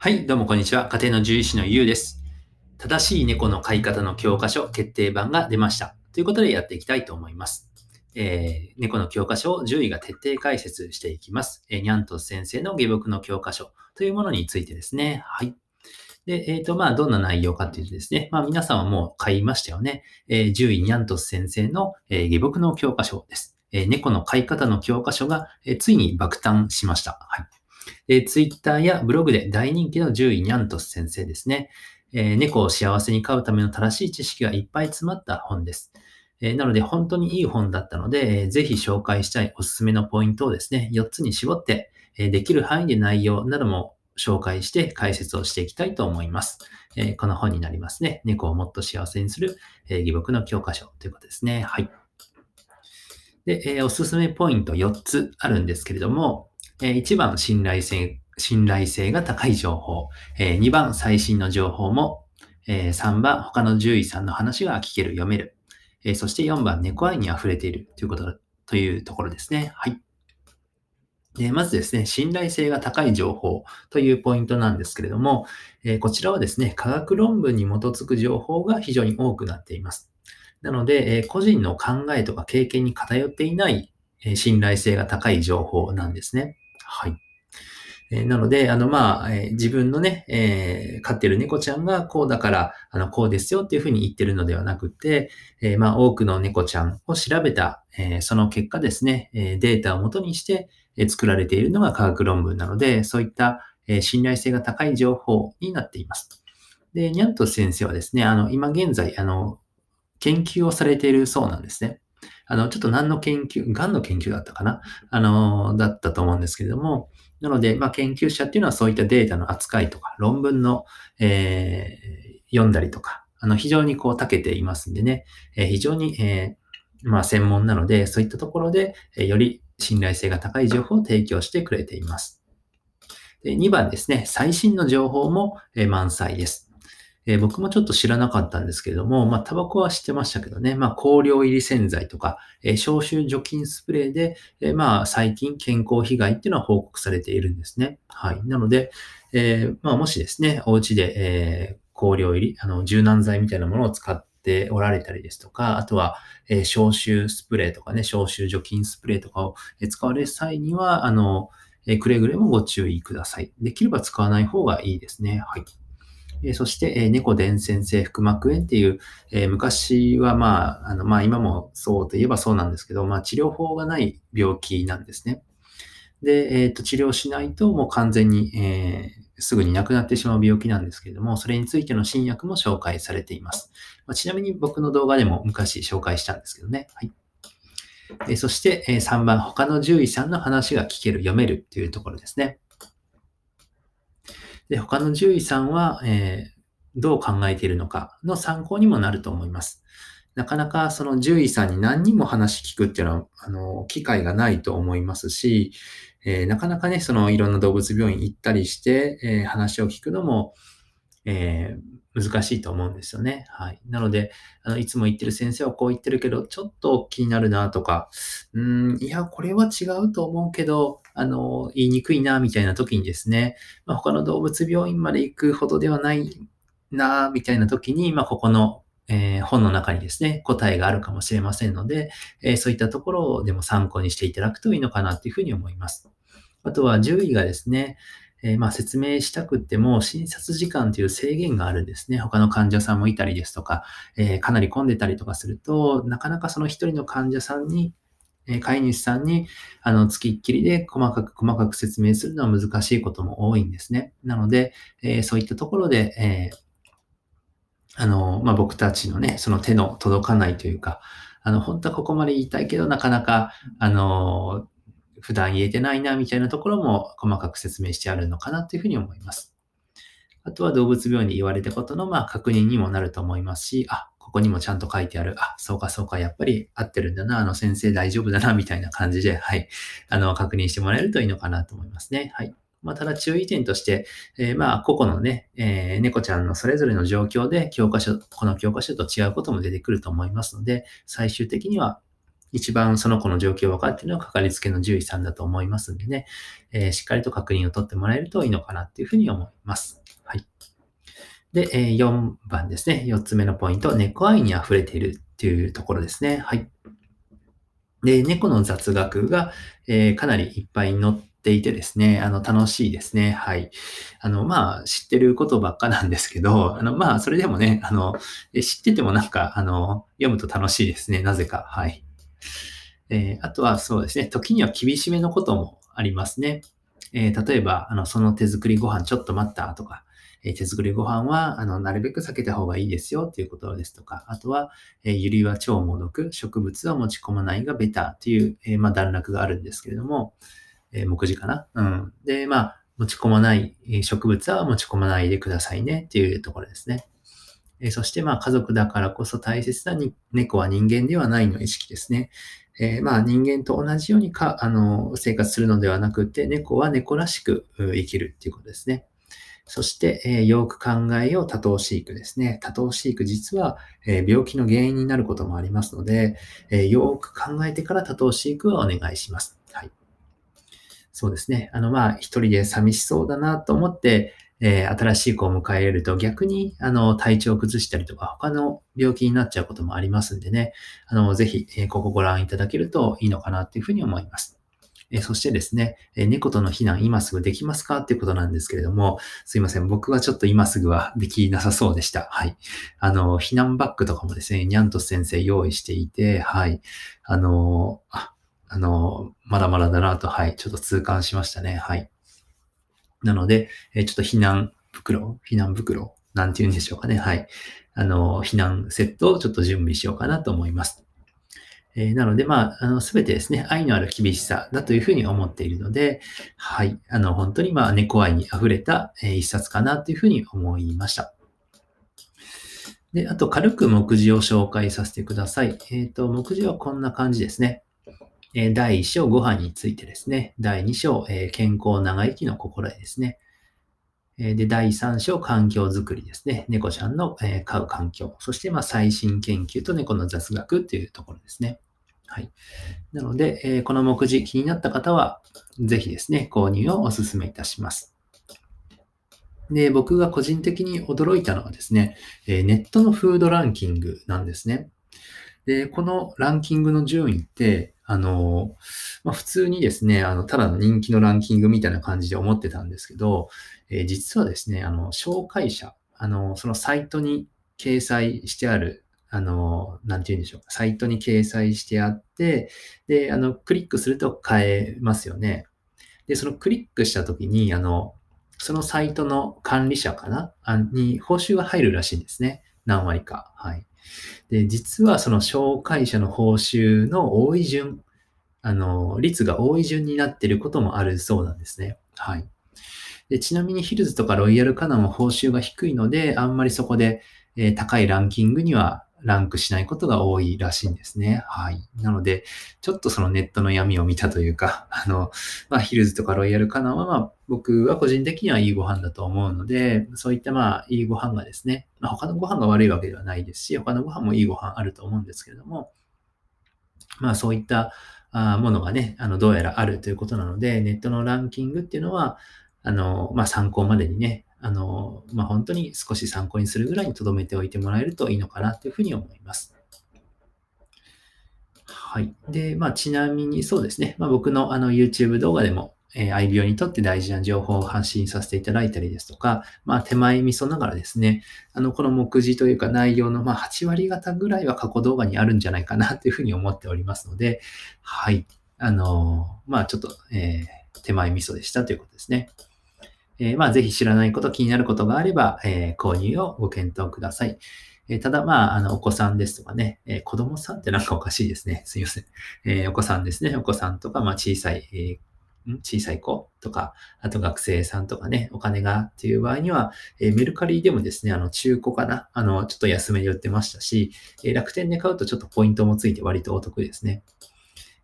はい、どうもこんにちは。家庭の獣医師のゆうです。正しい猫の飼い方の教科書決定版が出ました。ということでやっていきたいと思います。えー猫の教科書を獣医が徹底解説していきます。えーニャントス先生の下僕の教科書というものについてですね。はい。で、えっ、と、まあ、どんな内容かというとですね、まあ、皆さんはもう買いましたよね。えー獣医ニャント先生の、えー下僕の教科書です。えー猫の飼い方の教科書が、えついに爆誕しました。はい。えー、ツイッターやブログで大人気の獣医ニャントス先生ですね。えー猫を幸せに飼うための正しい知識がいっぱい詰まった本です。えーなので本当にいい本だったので、えーぜひ紹介したいおすすめのポイントをですね、4つに絞って、えできる範囲で内容なども紹介して解説をしていきたいと思います。えこの本になりますね。猫をもっと幸せにする、えー義僕の教科書ということですね。はい。で、えおすすめポイント4つあるんですけれども、え1番、信頼性、信頼性が高い情報。え2番、最新の情報も。え3番、他の獣医さんの話が聞ける、読める。えそして4番、猫愛に溢れているということ、というところですね。はい。でまずですね、信頼性が高い情報というポイントなんですけれども、えこちらはですね、科学論文に基づく情報が非常に多くなっています。なので、え個人の考えとか経験に偏っていない、え信頼性が高い情報なんですね。はい。えなので、あの、まあ、え自分のね、えー飼ってる猫ちゃんがこうだから、あの、こうですよっていうふうに言ってるのではなくて、えーまあ、多くの猫ちゃんを調べた、えーその結果ですね、えデータを元にして、え作られているのが科学論文なので、そういった、え信頼性が高い情報になっています。で、ニャント先生はですね、あの、今現在、あの、研究をされているそうなんですね。あの、ちょっと何の研究、癌の研究だったかな？あの、だったと思うんですけれども、なので、まあ、研究者っていうのはそういったデータの扱いとか、論文の、えー読んだりとか、あの、非常にこう、長けていますんでね、えー非常に、えーまあ、専門なので、そういったところで、えより信頼性が高い情報を提供してくれています。で2番ですね、最新の情報も、え満載です。えー僕もちょっと知らなかったんですけれども、まあ、タバコは知ってましたけどね、まあ、香料入り洗剤とか、えー消臭除菌スプレーで、えーまあ、最近健康被害っていうのは報告されているんですね。はい。なので、えまあ、もしですね、お家で、え香料入り、あの、柔軟剤みたいなものを使っておられたりですとか、あとは、えー消臭スプレーとかね、消臭除菌スプレーとかをえ使われる際には、あの、えーくれぐれもご注意ください。できれば使わない方がいいですね。はい。えそして、え猫伝染性腹膜炎っていう、え昔はまあ、あの、まあ今もそうといえばそうなんですけど、まあ治療法がない病気なんですね。で、えっ、と、治療しないともう完全に、えーすぐに亡くなってしまう病気なんですけれども、それについての新薬も紹介されています。まあ、ちなみに僕の動画でも昔紹介したんですけどね。はい。えーそして、え3番、他の獣医さんの話が聞ける、読めるっていうところですね。で、他の獣医さんは、えーどう考えているのかの参考にもなると思います。なかなかその獣医さんに何人も話聞くっていうのは、あの、機会がないと思いますし、えーなかなかね、そのいろんな動物病院行ったりして、えー話を聞くのも、えー難しいと思うんですよね。はい。なので、あのいつも言ってる先生はこう言ってるけど、ちょっと気になるなとか、うーん、いや、これは違うと思うけど、あの、言いにくいな、みたいな時にですね、まあ、他の動物病院まで行くほどではないな、みたいな時に、まあ、ここの、えー本の中にですね、答えがあるかもしれませんので、えーそういったところをでも参考にしていただくといいのかなっていうふうに思います。あとは獣医がですね、えーまあ説明したくっても診察時間という制限があるんですね。他の患者さんもいたりですとか、えーかなり混んでたりとかすると、なかなかその一人の患者さんに、え飼い主さんに、あの、付きっきりで細かく細かく説明するのは難しいことも多いんですね。なので、えーそういったところで、えーあの、まあ、僕たちのね、その手の届かないというか、あの、本当はここまで言いたいけど、なかなか、あの、普段言えてないな、みたいなところも細かく説明してあるのかなというふうに思います。あとは動物病院に言われたことの、まあ、確認にもなると思いますし、あ、ここにもちゃんと書いてある。あ、そうかそうか、やっぱり合ってるんだな、あの先生大丈夫だな、みたいな感じで、はい、あの、確認してもらえるといいのかなと思いますね。はい。まあ、ただ注意点として、えーまあ、個々のね、えー猫ちゃんのそれぞれの状況で教科書、この教科書と違うことも出てくると思いますので、最終的には、一番その子の状況を分かっているのはかかりつけの獣医さんだと思いますんでね、えー、しっかりと確認を取ってもらえるといいのかなっていうふうに思います。はい。で、え、4番ですね。4つ目のポイント、猫愛に溢れているっていうところですね。はい。で、猫の雑学が、えー、かなりいっぱい載っていてですね、あの、楽しいですね。はい。あの、まあ、知ってることばっかなんですけど、あの、まあ、それでもね、あの、知っててもなんか、あの、読むと楽しいですね。なぜか。はい。えー、あとはそうですね、時には厳しめのこともありますね。えー、例えば、あの、その手作りご飯ちょっと待ったとか、え手作りご飯は、あの、なるべく避けた方がいいですよっていうことですとか、あとは、えゆりは超もどく、植物は持ち込まないがベターという、えまあ、段落があるんですけれども、え目次かなうん。で、まあ、持ち込まない、植物は持ち込まないでくださいねっていうところですね。えそして、まあ、家族だからこそ大切なに猫は人間ではないの意識ですね。えー、まあ、人間と同じようにか、あの、生活するのではなくて、猫は猫らしく生きるっていうことですね。そして、えー、よく考えよう多頭飼育ですね。多頭飼育実は、えー、病気の原因になることもありますので、えー、よく考えてから多頭飼育はお願いします。はい。そうですね。あの、まあ、一人で寂しそうだなと思って、えー、新しい子を迎え入れると逆に、あの、体調を崩したりとか、他の病気になっちゃうこともありますんでね、あの、ぜひ、えー、ここご覧いただけるといいのかなっていうふうに思います。え、そしてですね、え猫との避難今すぐできますかっていうことなんですけれども、すいません。僕はちょっと今すぐはできなさそうでした。はい。あの、避難バッグとかもですね、ニャント先生用意していて、はい。あの、あ、あの、まだまだだなと、はい。ちょっと痛感しましたね。はい。なので、えちょっと避難袋、避難袋、なんて言うんでしょうかね。はい。あの、避難セットをちょっと準備しようかなと思います。え、なので、まあ、あの、すべてですね、愛のある厳しさだというふうに思っているので、はい。あの、本当に、まあ、猫愛に溢れた、えー、一冊かなというふうに思いました。で、あと、軽く目次を紹介させてください。えっ、ー、と、目次はこんな感じですね。え第1章、ご飯についてですね。第2章、え健康長生きの心得ですね。で、第3章、環境づくりですね。猫ちゃんの、え飼う環境。そして、ま、最新研究と猫の雑学っていうところですね。はい。なので、えこの目次気になった方は、ぜひですね、購入をお勧めいたします。で、僕が個人的に驚いたのはですね、えネットのフードランキングなんですね。で、このランキングの順位って、あの、まあ、普通にですね、あの、ただの人気のランキングみたいな感じで思ってたんですけど、えー、実はですね、あの、紹介者、あの、そのサイトに掲載してある、あの、なんて言うんでしょうか、サイトに掲載してあって、で、あの、クリックすると買えますよね。で、そのクリックしたときに、あの、そのサイトの管理者かなに報酬が入るらしいんですね。何割か。はい。で、実はその紹介者の報酬の多い順、あの、率が多い順になっていることもあるそうなんですね。はい。でちなみにヒルズとかロイヤルカナも報酬が低いので、あんまりそこで、えー、高いランキングにはランクしないことが多いらしいんですね。はい。なので、ちょっとそのネットの闇を見たというか、あの、まあ、ヒルズとかロイヤルカナンは、まあ、僕は個人的にはいいご飯だと思うので、そういったまあ、いいご飯がですね、まあ、他のご飯が悪いわけではないですし、他のご飯もいいご飯あると思うんですけれども、まあ、そういったものがね、あの、どうやらあるということなので、ネットのランキングっていうのは、あの、まあ、参考までにね、あの、まあ、本当に少し参考にするぐらいに留めておいてもらえるといいのかなというふうに思います。はい。で、まあ、ちなみにそうですね。まあ、僕のあの YouTube 動画でも、えー、愛病にとって大事な情報を発信させていただいたりですとか、まあ、手前味噌ながらですね、あの、この目次というか内容の、ま、8割方ぐらいは過去動画にあるんじゃないかなというふうに思っておりますので、はい。あのまあ、ちょっと、えー、手前味噌でしたということですね。えー、まあ、ぜひ知らないこと、気になることがあれば、えー、購入をご検討ください。え、ただ、まあ、あの、お子さんですとかね、え子供さんってなんかおかしいですね。すいません。えお子さんですね。お子さんとか、まあ、小さい、え小さい子とか、あと学生さんとかね、お金がっていう場合には、えメルカリでもですね、あの、中古かな、あの、ちょっと安めに売ってましたし、え楽天で買うとちょっとポイントもついて割とお得ですね。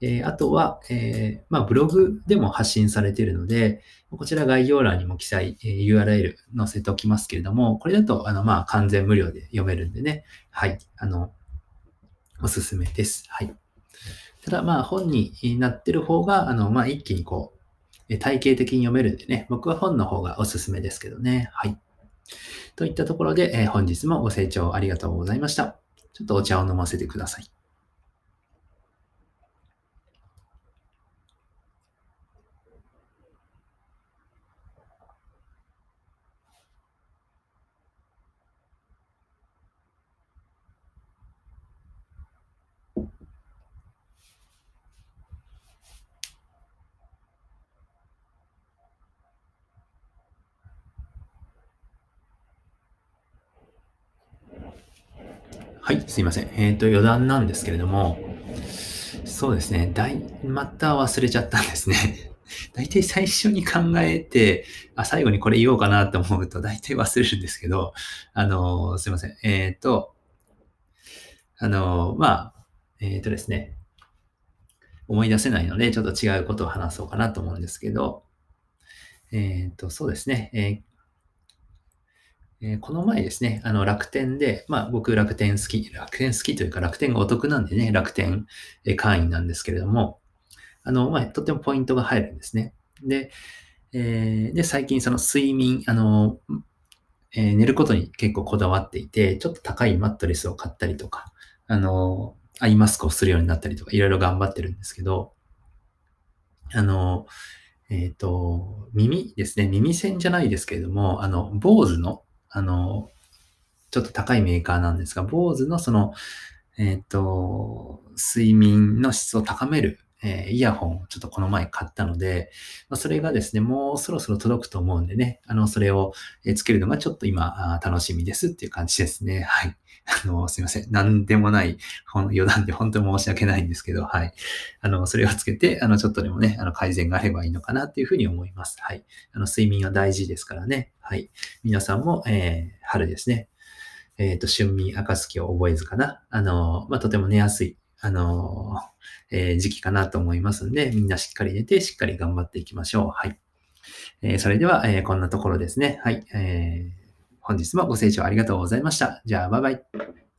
えあとは、えまあ、ブログでも発信されているので、こちら概要欄にも記載、え URL 載せておきますけれども、これだと、あの、まあ、完全無料で読めるんでね。はい。あの、おすすめです。はい。ただ、まあ、本になってる方が、あの、まあ、一気にこう、体系的に読めるんでね、僕は本の方がおすすめですけどね。はい。といったところで、え本日もご清聴ありがとうございました。ちょっとお茶を飲ませてください。はい、すいません。えっ、ー、と、余談なんですけれども、そうですね。だい、また忘れちゃったんですね。大体最初に考えて、あ、最後にこれ言おうかなと思うと、大体忘れるんですけど、あの、すいません。えっ、ー、と、あの、まあ、えっ、ー、とですね。思い出せないので、ちょっと違うことを話そうかなと思うんですけど、えっ、と、そうですね。ええー、この前ですね、あの楽天で、まあ僕楽天好き、楽天好きというか楽天がお得なんでね、楽天会員なんですけれども、あの、まあとてもポイントが入るんですね。で、えー、で、最近その睡眠、あの、えー、寝ることに結構こだわっていて、ちょっと高いマットレスを買ったりとか、あの、アイマスクをするようになったりとか、いろいろ頑張ってるんですけど、あの、えっ、ー、と、耳ですね。耳栓じゃないですけれども、あの、坊主の、あの、ちょっと高いメーカーなんですが、坊主のその、えっ、ー、と、睡眠の質を高める、えー、イヤホンをちょっとこの前買ったので、まあ、それがですね、もうそろそろ届くと思うんでね、あの、それをつけるのがちょっと今、楽しみですっていう感じですね。はい。あの、すいません。なんでもない、余談で本当に申し訳ないんですけど、はい。あの、それをつけて、あの、ちょっとでもね、あの、改善があればいいのかなっていうふうに思います。はい。あの、睡眠は大事ですからね。はい。皆さんも、えー、春ですね。えっ、ー、と、春眠暁を覚えずかな。あの、まあ、とても寝やすい、あの、えー、時期かなと思いますんで、みんなしっかり寝て、しっかり頑張っていきましょう。はい。えー、それでは、えー、こんなところですね。はい。えー本日もご清聴ありがとうございました。じゃあ、バイバイ。